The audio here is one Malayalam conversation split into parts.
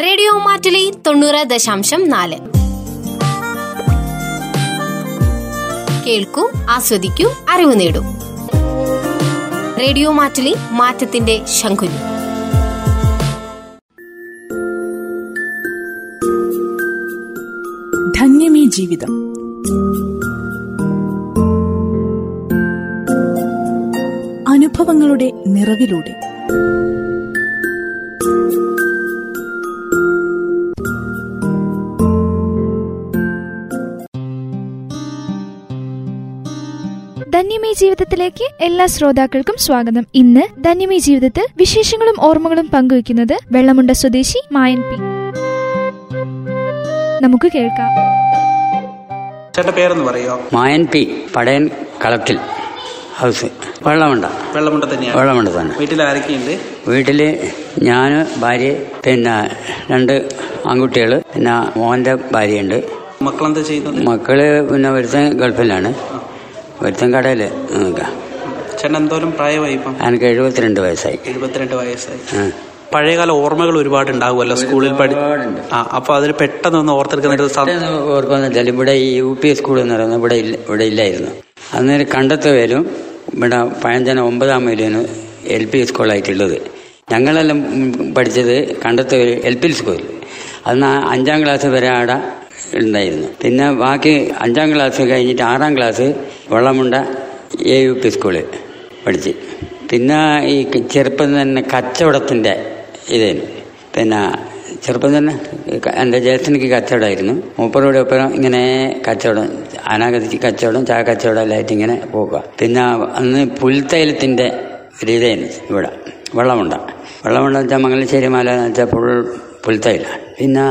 റേഡിയോ മാറ്റുലി തൊണ്ണൂറ് ദശാംശം നാല്. കേൾക്കൂ ആസ്വദിക്കൂ അറിവ് നേടൂ. റേഡിയോ മാറ്റുലി മാറ്റത്തിന്റെ ശംഖുലി. ധന്യമീ ജീവിതം. അനുഭവങ്ങളുടെ നിറവിലൂടെ. ധന്യമേ ജീവിതത്തിലേക്ക് എല്ലാ ശ്രോതാക്കൾക്കും സ്വാഗതം. ഇന്ന് ധന്യമേ ജീവിതത്തിൽ വിശേഷങ്ങളും ഓർമ്മകളും പങ്കുവയ്ക്കുന്നത് വെള്ളമുണ്ട സ്വദേശി മായൻ പി. നമുക്ക് കേൾക്കാം. ചേട്ടന്റെ പേരൊന്ന് പറയോ മായൻ പി പടയൻ കളത്തിൽ ഹൗസ്. വെള്ളമുണ്ട. വെള്ളമുണ്ട തന്നെയാണ്. വെള്ളമുണ്ട തന്നെ. വീട്ടിൽ ആരൊക്കെയുണ്ട്? വീട്ടിൽ ഞാൻ ഭാര്യ പിന്നെ രണ്ട് ആൺകുട്ടികൾ പിന്നെ മോന്റെ ഭാര്യയുണ്ട്. മക്കളെന്താ ചെയ്യുന്നത്? മക്കൾ പിന്നെ ഒരുത്തൻ ഗൾഫിലാണ്. ഒരുത്തൻ കടയിൽ ചേട്ടൻ എന്തോരം പ്രായമായി ഇപ്പം? എനിക്ക് എഴുപത്തിരണ്ട് വയസ്സായി. എഴുപത്തിരണ്ട് വയസ്സായി. പഴയകാല ഓർമ്മകൾ ഒരുപാട് ഉണ്ടാവുമല്ലോ സ്കൂളിൽ പഠി ആ അപ്പൊ അതിന് പെട്ടെന്ന് ഓർത്തെടുക്കുന്ന ഇവിടെ ഈ യു പി സ്കൂൾ എന്ന് പറയുന്നത് ഇവിടെ ഇല്ല ഇവിടെ ഇല്ലായിരുന്നു. അന്നേരം കണ്ടെത്തുവേലും ഇവിടെ പഴഞ്ചന ഒമ്പതാം മൈലിന് എൽ പി സ്കൂളായിട്ടുള്ളത്. ഞങ്ങളെല്ലാം പഠിച്ചത് കണ്ടെത്തുവേൽ എൽ പി സ്കൂളിൽ. അന്ന് അഞ്ചാം ക്ലാസ് വരെ ആടെ ഉണ്ടായിരുന്നു. പിന്നെ ബാക്കി അഞ്ചാം ക്ലാസ് കഴിഞ്ഞിട്ട് ആറാം class Vellamunda A U P സ്കൂളിൽ പഠിച്ച്. പിന്നെ ഈ ചെറുപ്പം തന്നെ കച്ചവടത്തിന്റെ ഇതേനു. പിന്നെ ചെറുപ്പം തന്നെ എന്റെ ജ്യേഷ്ഠനിക്ക് കച്ചവടമായിരുന്നു. മൂപ്പറോടെ ഒപ്പം ഇങ്ങനെ കച്ചവടം അനാഗതിക്ക് കച്ചവടം ചായ കച്ചവടം എല്ലായിട്ട് ഇങ്ങനെ പോകുക പിന്നെ അന്ന് പുൽത്തൈലത്തിന്റെ ഒരു ഇതേനു ഇവിടെ വെള്ളമുണ്ട. വെള്ളമുണ്ട വെച്ചാൽ മംഗലശ്ശേരി മല എന്ന് വെച്ചാൽ ഫുൾ പുൽത്തൈല. പിന്നെ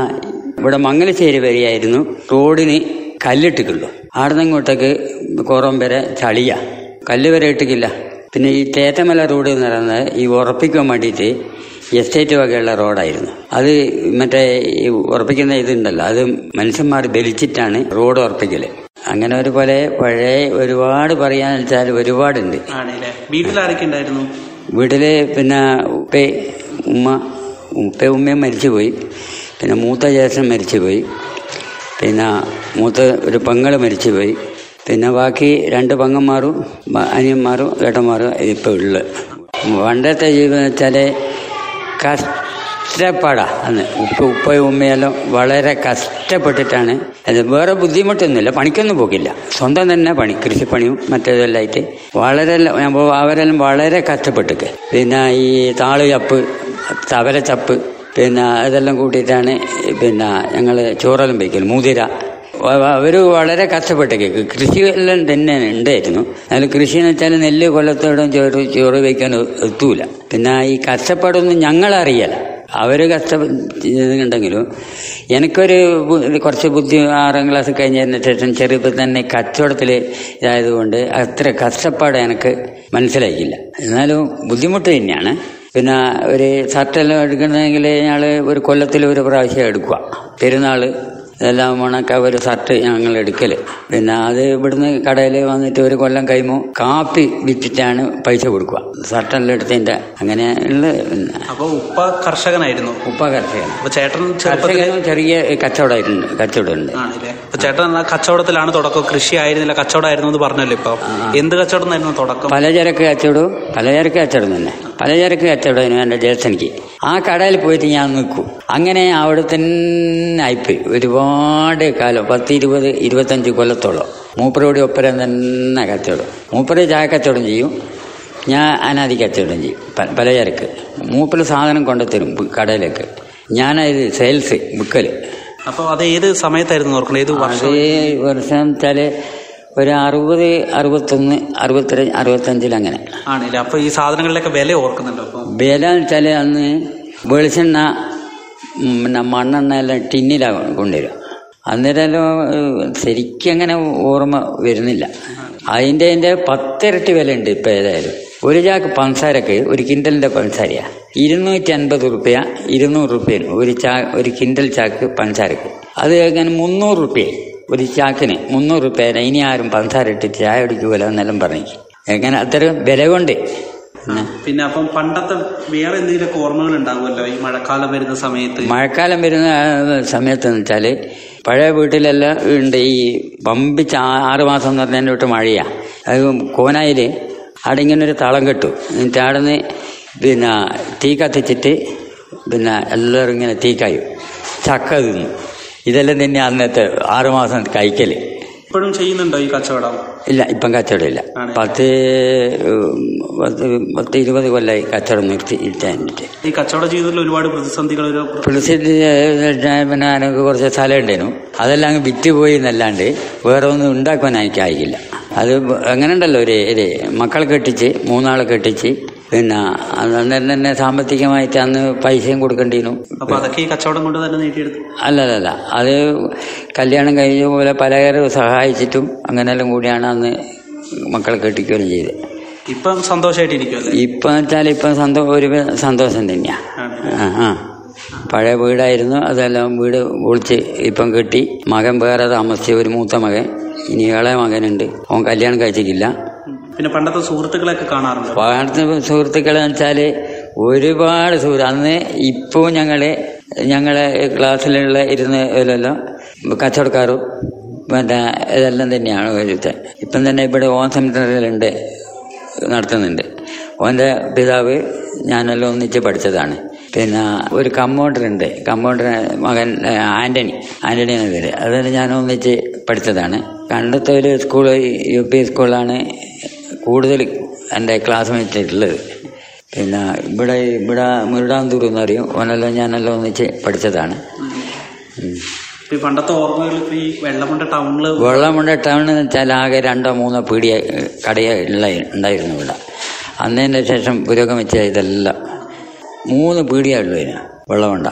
ഇവിടെ മംഗലശ്ശേരി വരെയായിരുന്നു റോഡിന് കല്ലിട്ടിക്കുള്ളൂ ആടുന്ന് ഇങ്ങോട്ടേക്ക് കോറം വരെ ചളിയ. കല്ല് വരെ ഇട്ടിക്കില്ല പിന്നെ ഈ തേറ്റമല റോഡ് എന്ന് പറയുന്നത് ഈ ഉറപ്പിക്കാൻ വേണ്ടിയിട്ട് എസ്റ്റേറ്റ് വകയുള്ള റോഡായിരുന്നു. അത് മറ്റേ ഈ ഉറപ്പിക്കുന്ന ഇതുണ്ടല്ലോ അത് മനുഷ്യന്മാർ ബലിച്ചിട്ടാണ് റോഡ് ഉറപ്പിക്കൽ. അങ്ങനെ ഒരു പോലെ പഴയ ഒരുപാട് പറയാൻ വെച്ചാൽ ഒരുപാടുണ്ട് വീട്ടിൽ പിന്നെ ഉപ്പേ ഉമ്മ ഉപ്പേ ഉമ്മയും മരിച്ചുപോയി. പിന്നെ മൂത്ത ജേഷൻ മരിച്ചുപോയി. പിന്നെ മൂത്ത ഒരു പെങ്ങൾ മരിച്ചുപോയി. പിന്നെ ബാക്കി രണ്ട് പങ്ങന്മാരും അനിയന്മാരും ഏട്ടന്മാരും ഇപ്പോൾ ഉള്ളു. പണ്ടത്തെ ജീവിതം വെച്ചാൽ കഷ്ടപ്പാടാ അന്ന്. ഉപ്പ ഉപ്പയും ഉമ്മയെല്ലാം വളരെ കഷ്ടപ്പെട്ടിട്ടാണ്. അത് വേറെ ബുദ്ധിമുട്ടൊന്നുമില്ല പണിക്കൊന്നും പോകില്ല സ്വന്തം തന്നെ പണി കൃഷിപ്പണിയും മറ്റേതെല്ലാം ആയിട്ട് വളരെ അവരെല്ലാം വളരെ കഷ്ടപ്പെട്ടു പിന്നെ ഈ താളിയപ്പ് ചപ്പ് തവര ചപ്പ് പിന്നെ ഇതെല്ലാം കൂട്ടിയിട്ടാണ് പിന്നെ ഞങ്ങൾ ചോറെല്ലാം വയ്ക്കൽ മൂതിര. അവർ വളരെ കഷ്ടപ്പെട്ടേക്ക് കൃഷി എല്ലാം തന്നെ ഉണ്ടായിരുന്നു. അതിൽ കൃഷി എന്ന് വെച്ചാൽ നെല്ല് കൊല്ലത്തോടും ചോറ് ചോറ് വയ്ക്കാൻ എത്തൂല പിന്നെ ഈ കഷ്ടപ്പാടൊന്നും ഞങ്ങളറിയല അവർ കഷ്ടപ്പെട്ടുണ്ടെങ്കിലും എനിക്കൊരു കുറച്ച് ബുദ്ധി ആറാം ക്ലാസ് കഴിഞ്ഞതിന് ശേഷം ചെറുപ്പം തന്നെ കച്ചവടത്തിൽ ഇതായതുകൊണ്ട് അത്ര കഷ്ടപ്പാട് എനിക്ക് മനസ്സിലായില്ല എന്നാലും ബുദ്ധിമുട്ട് തന്നെയാണ്. പിന്നെ ഒരു ഷർട്ടെല്ലാം എടുക്കണമെങ്കിൽ ഞങ്ങൾ ഒരു കൊല്ലത്തിൽ ഒരു പ്രാവശ്യം എടുക്കുക. പെരുന്നാൾ ഇതെല്ലാം ഉണക്ക ഒരു ഷർട്ട് ഞങ്ങൾ എടുക്കൽ പിന്നെ അത് ഇവിടുന്ന് കടയിൽ വന്നിട്ട് ഒരു കൊല്ലം കഴിയുമ്പോൾ കാപ്പി വിറ്റിട്ടാണ് പൈസ കൊടുക്കുക. ഷർട്ടെല്ലാം എടുത്തതിന്റെ അങ്ങനെ ഉള്ള പിന്നെ അപ്പൊ ഉപ്പ കർഷകനായിരുന്നു. ഉപ്പ കർഷകൻ. ചേട്ടൻ കർഷകനും ചെറിയ കച്ചവടമായിട്ടുണ്ട് കച്ചവടമുണ്ട്. ചേട്ടൻ കച്ചവടത്തിലാണ് തുടക്കം. കൃഷി ആയിരുന്നില്ല കച്ചവടമായിരുന്നു എന്ന് പറഞ്ഞല്ലോ ഇപ്പൊ. എന്ത് കച്ചവടം തന്നെ തുടക്കം? പലചരക്ക് കച്ചവടവും പലചരക്ക് കച്ചവടം തന്നെ. പലചരക്ക് കച്ചവടം എന്റെ ജ്യേഷ്ഠനിക്ക് ആ കടയിൽ പോയിട്ട് ഞാൻ നിൽക്കും. അങ്ങനെ അവിടെ തന്നെ ആയിപ്പോയി. ഒരുപാട് കാലം പത്ത് ഇരുപത് ഇരുപത്തഞ്ച് കൊല്ലത്തോളം. മൂപ്പരോട് ഒപ്പരം തന്നെ കച്ചവടം. മൂപ്പര് ചായ കച്ചവടം ചെയ്യും. ഞാൻ അനാദി കച്ചവടം ചെയ്യും. പലചരക്ക് മൂപ്പര് സാധനം കൊണ്ടുത്തരും കടയിലേക്ക്. ഞാനത് സെയിൽസ് ബുക്കൽ അപ്പോൾ അത് ഏത് സമയത്തായിരുന്നു ഓർക്കണം? ഏത് വർഷം? വർഷം വെച്ചാൽ ഒരു അറുപത് അറുപത്തൊന്ന് അറുപത്തി അറുപത്തഞ്ചിൽ അങ്ങനെ. ആണല്ലേ. അപ്പൊ ഈ സാധനങ്ങളിലൊക്കെ വില ഓർക്കുന്നുണ്ടോ വില വില വെച്ചാൽ അന്ന് വെളിച്ചെണ്ണ പിന്നെ മണ്ണെണ്ണ എല്ലാം ടിന്നിലാണ് കൊണ്ടുവരിക. അന്നേരം ശരിക്കും അങ്ങനെ ഓർമ്മ വരുന്നില്ല. അതിന്റെ അതിന്റെ പത്തിരട്ടി വില ഉണ്ട് ഇപ്പം ഏതായാലും. ഒരു ചാക്ക് പഞ്ചസാരക്ക് ഒരു കിൻഡലിന്റെ പഞ്ചസാരയാ. ഇരുന്നൂറ്റി അൻപത് റുപ്യ ഇരുന്നൂറ് റുപ്യ ഒരു ചാ ഒരു കിൻഡൽ ചാക്ക് പഞ്ചസാരക്ക്. അത് അങ്ങനെ മുന്നൂറ് റുപ്യ ഒരു ചാക്കിന് മുന്നൂറ് റുപ്യ ഇനി ആരും പഞ്ചസാര ചായ കുടിക്കൂല എന്നെല്ലാം പറഞ്ഞു എങ്ങനെ? അത്തരം വില കൊണ്ട്. പിന്നെ അപ്പം പണ്ടത്തെ വേറെ എന്തെങ്കിലും ഓർമ്മകൾ ഉണ്ടാവുമല്ലോ? ഈ മഴക്കാലം വരുന്ന സമയത്ത്? മഴക്കാലം വരുന്ന സമയത്ത് എന്ന് വെച്ചാൽ പഴയ വീട്ടിലെല്ലാം ഉണ്ട് ഈ പമ്പിച്ച് ആറ് മാസം എന്ന് പറഞ്ഞതിന്റെ തൊട്ട് മഴയാ. അത് കോനായിൽ അവിടെ ഇങ്ങനെ ഒരു തളം കെട്ടു. എന്നിട്ട് അവിടെ നിന്ന് പിന്നെ തീ കത്തിച്ചിട്ട് പിന്നെ എല്ലാവരും ഇങ്ങനെ തീ കായും. ചക്ക തിന്നു. ഇതെല്ലാം തന്നെ അന്നത്തെ ആറുമാസം കഴിക്കൽ. ഇപ്പോഴും ചെയ്യുന്നുണ്ടോ ഈ കച്ചവടം? ഇല്ല ഇപ്പം കച്ചവടം ഇല്ല പത്ത് പത്ത് പത്ത് ഇരുപത് കൊല്ലമായി കച്ചവടം നിർത്തി ഇരുത്താനിട്ട് ഈ കച്ചവട ജീവിതത്തിൽ ഒരുപാട് പ്രതിസന്ധികൾ പ്രതിസന്ധി പിന്നെ എനിക്ക് കുറച്ച് സ്ഥലം ഉണ്ടായിരുന്നു. അതെല്ലാം അങ്ങ് വിറ്റ് പോയി എന്നല്ലാണ്ട് വേറെ ഒന്നും ഉണ്ടാക്കുവാൻ എനിക്കായില്ല. അത് അങ്ങനെ ഉണ്ടല്ലോ ഒരു മക്കളെ കെട്ടിച്ച് മൂന്നാളെ കെട്ടിച്ച് പിന്നെ അന്നേരം തന്നെ സാമ്പത്തികമായിട്ട് അന്ന് പൈസയും കൊടുക്കേണ്ടിയിരുന്നു. അപ്പൊ അതൊക്കെ ഈ കച്ചവടം കൊണ്ട് തന്നെ നേടിയെടുത്തു അല്ലല്ല അത് കല്യാണം കഴിഞ്ഞ പോലെ പലകരും സഹായിച്ചിട്ടും അങ്ങനെല്ലാം കൂടിയാണ് അന്ന് മക്കളെ കെട്ടിക്കുകയും ചെയ്തത്. ഇപ്പം സന്തോഷമായിട്ടിരിക്കുമല്ലേ ഇപ്പം വെച്ചാൽ ഇപ്പം സന്തോ ഒരു സന്തോഷം തന്നെയാ. ആ. പഴയ വീടായിരുന്നു അതെല്ലാം വീട് പൊളിച്ച് ഇപ്പം കെട്ടി. മകൻ വേറെ താമസിച്ച ഒരു മൂത്ത മകൻ ഇനി ഇളയ മകനുണ്ട്. അവൻ കല്യാണം കഴിച്ചിട്ടില്ല. പിന്നെ പണ്ടത്തെ സുഹൃത്തുക്കളെയൊക്കെ കാണാറുണ്ട്? പണ്ടത്തെ സുഹൃത്തുക്കളെ വെച്ചാൽ ഒരുപാട് സുഹൃത്ത് അന്ന് ഇപ്പോ ഞങ്ങൾ ഞങ്ങളെ ക്ലാസ്സിലുള്ള ഇരുന്ന് ഇതെല്ലാം കച്ചവടക്കാരും മറ്റേ ഇതെല്ലാം തന്നെയാണ് വരുത്തെ ഇപ്പം തന്നെ ഇവിടെ ഓൺ സെമിനാറിലുണ്ട് നടത്തുന്നുണ്ട്. ഓന്റെ പിതാവ് ഞാനെല്ലാം ഒന്നിച്ച് പഠിച്ചതാണ്. പിന്നെ ഒരു കമ്പൗണ്ടർ ഉണ്ട് കമ്പൗണ്ടർ മകൻ ആന്റണി. ആന്റണി എന്ന പേര്. അതുകൊണ്ട് ഞാൻ ഒന്നിച്ച് പഠിച്ചതാണ്. കണ്ടത്തെ ഒരു സ്കൂൾ യു പി സ്കൂളാണ് കൂടുതൽ എന്റെ ക്ലാസ്മേറ്റായിട്ടുള്ളത് പിന്നെ ഇവിടെ ഇവിടെ മുരുടാന്തൂർ എന്നറിയും. ഓനെല്ലാം ഞാനെല്ലാം ഒന്നിച്ച് പഠിച്ചതാണ്. പണ്ടത്തെ ഓർമ്മകൾ ഇപ്പൊ ഈ വെള്ളമുണ്ട ടൗണിൽ വെള്ളമുണ്ട ടൗൺ എന്ന് വെച്ചാൽ ആകെ രണ്ടോ മൂന്നോ പീടിയ കടയ ഉണ്ടായിരുന്നു ഇവിടെ. അന്നതിന്റെ ശേഷം പുരോഗമിച്ച ഇതെല്ലാം മൂന്ന് പീടിയുള്ളൂ ഇതിന് വെള്ളമുണ്ട.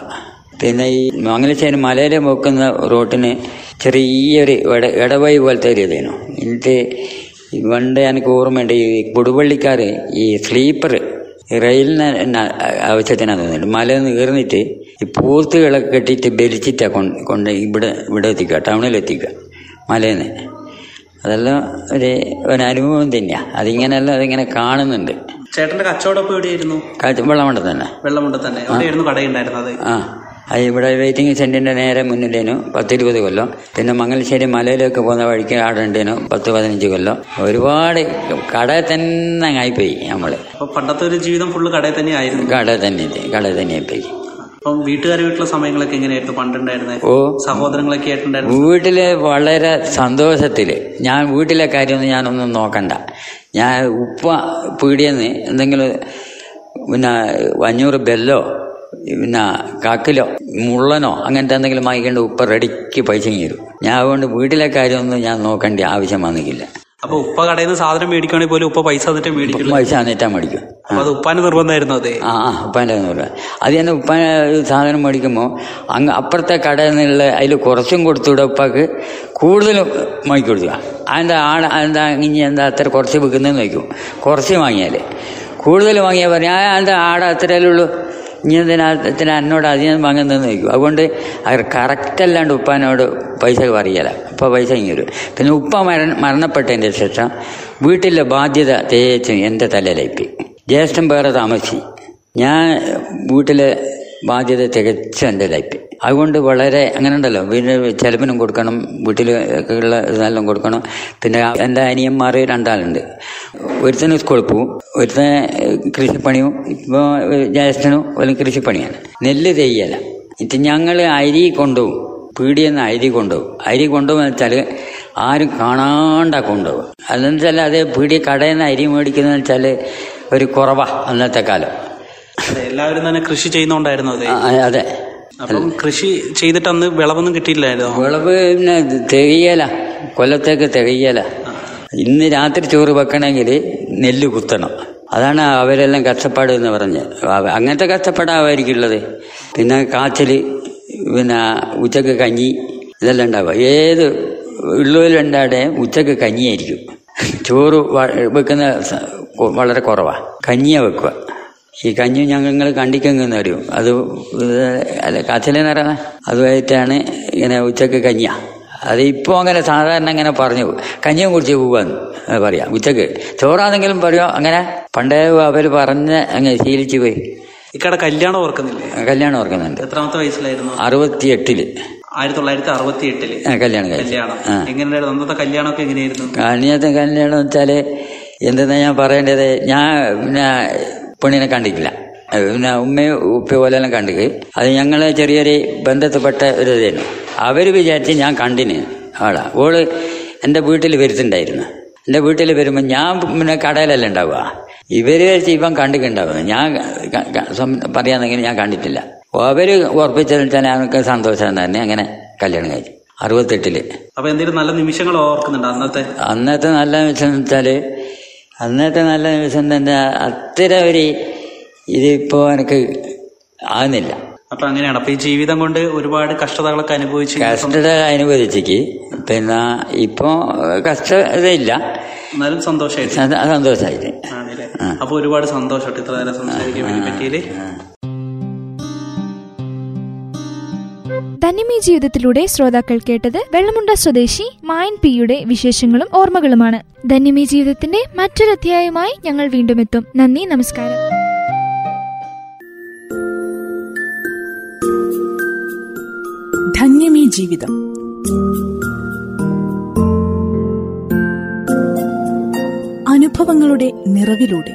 പിന്നെ ഈ മംഗലശ്ശേരി മലയിലെ പോക്കുന്ന റോട്ടിന് ചെറിയൊരു ഇട ഇടവഴി പോലത്തെ ഒരു ഇതേനു എന്നിട്ട് പണ്ട് എനിക്ക് ഓർമ്മയുണ്ട് ഈ കൊടുവള്ളിക്കാർ ഈ സ്ലീപ്പർ റെയിലിന് എന്നാ ആവശ്യത്തിനാണ് തോന്നുന്നുണ്ട് മല കയറിയിട്ട് ഈ പൂർത്തുകളൊക്കെ കെട്ടിയിട്ട് ബലിച്ചിട്ടാ കൊണ്ട് കൊണ്ട് ഇവിടെ ഇവിടെ എത്തിക്കുക ടൗണിൽ എത്തിക്കുക മലയിൽ നിന്ന്. അതെല്ലാം ഒരു ഒരു അനുഭവം തന്നെയാണ് അതിങ്ങനെയല്ല അതിങ്ങനെ കാണുന്നുണ്ട്. ചേട്ടന്റെ കച്ചവടം ഇവിടെ എവിടെയായിരുന്നു? വെള്ളമുണ്ട തന്നെ. വെള്ളമുണ്ട തന്നെ. എവിടെയായിരുന്നു കടയുണ്ടായിരുന്നത്? ആ. അത് ഇവിടെ വെയിറ്റിംഗ് സെന്ററിന്റെ നേരെ മുന്നിലേനു പത്തിരുപത് കൊല്ലം. പിന്നെ മംഗലശ്ശേരി മലയിലേക്ക് പോകുന്ന വഴിക്ക് അവിടെ ഉണ്ടേനു പത്ത് പതിനഞ്ച് കൊല്ലം. ഒരുപാട് കട തന്നെ ആയിപ്പോയി നമ്മൾ. പണ്ടത്തെ ഒരു ജീവിതം ഫുള്ള് കടയിൽ തന്നെ ആയിരുന്നു. കട തന്നെ കട തന്നെ ആയിപ്പോയി. അപ്പം വീട്ടുകാർ വീട്ടിലെ സമയങ്ങളൊക്കെ എങ്ങനെയായിരുന്നു? പണ്ടുണ്ടായിരുന്നത് ഓ. സഹോദരങ്ങളൊക്കെ ആയിട്ടുണ്ടായിരുന്നു? വീട്ടിൽ വളരെ സന്തോഷത്തിൽ. ഞാൻ വീട്ടിലെ കാര്യമൊന്നും ഞാനൊന്നും നോക്കണ്ട. ഞാൻ ഉപ്പ പീടിയെന്ന് എന്തെങ്കിലും പിന്നെ അഞ്ഞൂറ് ബെല്ലോ പിന്നെ കാക്കിലോ മുള്ളനോ അങ്ങനത്തെ എന്തെങ്കിലും വാങ്ങിക്കേണ്ട ഉപ്പ റെഡിക്ക് പൈസ തരും. ഞാൻ അതുകൊണ്ട് വീട്ടിലെ കാര്യമൊന്നും ഞാൻ നോക്കേണ്ട ആവശ്യം വന്നിട്ടില്ല. അപ്പൊ ഉപ്പ കടയിൽ നിന്ന് സാധനം മേടിക്കുകയാണെങ്കിൽ പോലും ഉപ്പ പൈസ തന്നിട്ട് മേടിക്കും പൈസ തന്നിട്ടാ മേടിക്കും. അത് ഉപ്പാന്റെ നിർബന്ധമായിരുന്നു അതെ? ആ ആ ഉപ്പാന്റെ നിർബന്ധം. അത് തന്നെ ഉപ്പാൻ സാധനം മേടിക്കുമ്പോൾ അങ്ങ് അപ്പുറത്തെ കടയിൽ നിന്നുള്ള അതിൽ കുറച്ചും കൊടുത്തുവിടെ ഉപ്പാക്ക്. കൂടുതലും വാങ്ങി കൊടുക്കുക അതിന്റെ ആൾ എന്താ ഇനി എന്താ അത്ര കുറച്ച് വിൽക്കുന്നതെന്ന് വയ്ക്കും കുറച്ച് വാങ്ങിയാൽ കൂടുതൽ വാങ്ങിയാൽ പറഞ്ഞാൽ അതിന്റെ ആടെ അത്രയല്ലേ ഉള്ളൂ? ഇത്ര എന്നോട് അധികം വാങ്ങുന്നതെന്ന് ചോദിക്കും. അതുകൊണ്ട് അവർ കറക്റ്റ് അല്ലാണ്ട് ഉപ്പാനോട് പൈസ പറയല. അപ്പോൾ പൈസ ഇങ്ങനെ വരും പിന്നെ ഉപ്പ മര മരണപ്പെട്ടതിന്റെ ശേഷം വീട്ടിലെ ബാധ്യത തേച്ച് എന്റെ തലയിലേക്ക് ജ്യേഷ്ഠൻ വേറെ താമസിച്ചു. ഞാൻ വീട്ടിലെ ബാധ്യത തികച്ചു എന്റെ ലൈഫ് അതുകൊണ്ട് വളരെ അങ്ങനെ ഉണ്ടല്ലോ വീട്ടിൽ ചിലപ്പിനും കൊടുക്കണം വീട്ടിൽ ഉള്ള ഇതെല്ലാം കൊടുക്കണം. പിന്നെ എന്റെ അനിയന്മാർ രണ്ടാളുണ്ട്. ഒരുത്തന് സ്കൂളിൽ പോവും ഒരുത്തന് കൃഷിപ്പണിയും ഇപ്പോൾ ജ്യേഷ്ഠനും ഒരു കൃഷിപ്പണിയാണ്. നെല്ല് തെയ്യല ഇത് ഞങ്ങൾ അരി കൊണ്ടുപോകും. പീടിയെന്ന് അരി കൊണ്ടുപോകും. അരി കൊണ്ടുപോകുന്ന വെച്ചാൽ ആരും കാണാണ്ടാ കൊണ്ടുപോകും അതെന്ന് വെച്ചാൽ അത് പീടിയ കടയിൽ നിന്ന് അരി മേടിക്കുന്ന വെച്ചാൽ ഒരു കുറവാ അന്നത്തെ കാലം. എല്ലാവരും തന്നെ കൃഷി ചെയ്യുന്നോണ്ടായിരുന്നു അതെ. അതെ. അപ്പം കൃഷി ചെയ്തിട്ട് അന്ന് വിളവൊന്നും കിട്ടിയില്ലായിരുന്നു? വിളവ് പിന്നെ തികയല കൊല്ലത്തേക്ക് തികയല ഇന്ന് രാത്രി ചോറ് വെക്കണമെങ്കിൽ നെല്ല് കുത്തണം. അതാണ് അവരെല്ലാം കഷ്ടപ്പാട് എന്ന് പറഞ്ഞ് അങ്ങനത്തെ കഷ്ടപ്പാടാവായിരിക്കും ഉള്ളത് പിന്നെ കാച്ചൽ പിന്നെ ഉച്ചയ്ക്ക് കഞ്ഞി ഇതെല്ലാം ഉണ്ടാവുക. ഏത് ഉള്ളൂരിലുണ്ടാടെ ഉച്ചയ്ക്ക് കഞ്ഞിയായിരിക്കും. ചോറ് വെക്കുന്ന വളരെ കുറവാണ് കഞ്ഞിയാണ് വെക്കുക. ഈ കഞ്ഞി ഞങ്ങൾ കണ്ടിക്കെന്ന് ഒരു അത് അല്ല കാച്ചലെന്ന് പറയുന്നത് അതുമായിട്ടാണ് ഇങ്ങനെ ഉച്ചയ്ക്ക് കഞ്ഞിയ. അത് ഇപ്പോൾ അങ്ങനെ സാധാരണ അങ്ങനെ പറഞ്ഞു കഞ്ഞിയും കുടിച്ച് പോവാന്ന് പറയാം. ഉച്ചയ്ക്ക് ചോറാണെങ്കിലും പറയോ അങ്ങനെ പണ്ടേ അവർ പറഞ്ഞ് അങ്ങനെ ശീലിച്ചു പോയി. ഇക്കടെ കല്യാണം ഓർക്കുന്നില്ലേ? കല്യാണം ഓർക്കുന്നുണ്ട്. എത്രാമത്തെ വയസ്സിലായിരുന്നു? അറുപത്തി എട്ടിൽ ആയിരത്തി തൊള്ളായിരത്തി അറുപത്തി എട്ടിൽ കല്യാണം. കല്യാണം എങ്ങനെയായിരുന്നു അന്നത്തെ കല്യാണമൊക്കെ എങ്ങനെയായിരുന്നു? കഴിഞ്ഞത്തെ കല്യാണം വെച്ചാൽ എന്തെന്നാ ഞാൻ പറയേണ്ടത്? ഞാൻ പിന്നെ പെണ്ണിനെ കണ്ടിട്ടില്ല. പിന്നെ ഉമ്മയും ഉപ്പ പോലെല്ലാം കണ്ടു അത് ഞങ്ങളെ ചെറിയൊരു ബന്ധത്തിൽപ്പെട്ട ഒരു ഇതായിരുന്നു അവർ വിചാരിച്ച് ഞാൻ കണ്ടിന് ആളാ. ഓൾ എന്റെ വീട്ടിൽ വരുത്തുണ്ടായിരുന്നു. എന്റെ വീട്ടിൽ വരുമ്പോൾ ഞാൻ പിന്നെ കടയിലല്ല ഉണ്ടാവുക. ഇവർ വിചാരിച്ച് ഇവൻ കണ്ടിട്ടുണ്ടാവുക. ഞാൻ പറയാന്നെങ്കിൽ ഞാൻ കണ്ടിട്ടില്ല. അവർ ഉറപ്പിച്ചാൽ ഞങ്ങൾക്ക് സന്തോഷം തന്നെ. അങ്ങനെ കല്യാണം കഴിച്ചു അറുപത്തെട്ടിൽ. അപ്പൊ എന്തെങ്കിലും നല്ല നിമിഷങ്ങൾ ഓർക്കുന്നുണ്ട് അന്നത്തെ? അന്നത്തെ നല്ല നിമിഷം വെച്ചാൽ അന്നത്തെ നല്ല നിമിഷം തന്നെ അത്ര ഒരു ഇതിപ്പോ എനിക്ക് ആകുന്നില്ല അപ്പൊ അങ്ങനെയാണ്. അപ്പൊ ഈ ജീവിതം കൊണ്ട് ഒരുപാട് കഷ്ടതകളൊക്കെ അനുഭവിച്ച് കഷ്ടത അനുഭവിച്ചേക്ക്. പിന്നെ ഇപ്പോ കഷ്ടതയില്ല എന്നാലും സന്തോഷമായിട്ട് സന്തോഷമായിട്ട് അപ്പൊ ഒരുപാട് സന്തോഷമായിട്ട് ഇത്ര നേരം സംസാരിക്കാൻ വേണ്ടി പറ്റിയില്ലേ ധന്യമീ ജീവിതത്തിലൂടെ ശ്രോതാക്കൾ കേട്ടത് വെള്ളമുണ്ട സ്വദേശി മായൻ പിയുടെ വിശേഷങ്ങളും ഓർമ്മകളുമാണ്. ധന്യമീ ജീവിതത്തിന്റെ മറ്റൊരു അധ്യായമായി ഞങ്ങൾ വീണ്ടും എത്തും. നന്ദി നമസ്കാരം. ധന്യമീ ജീവിതം. അനുഭവങ്ങളുടെ നിറവിലൂടെ.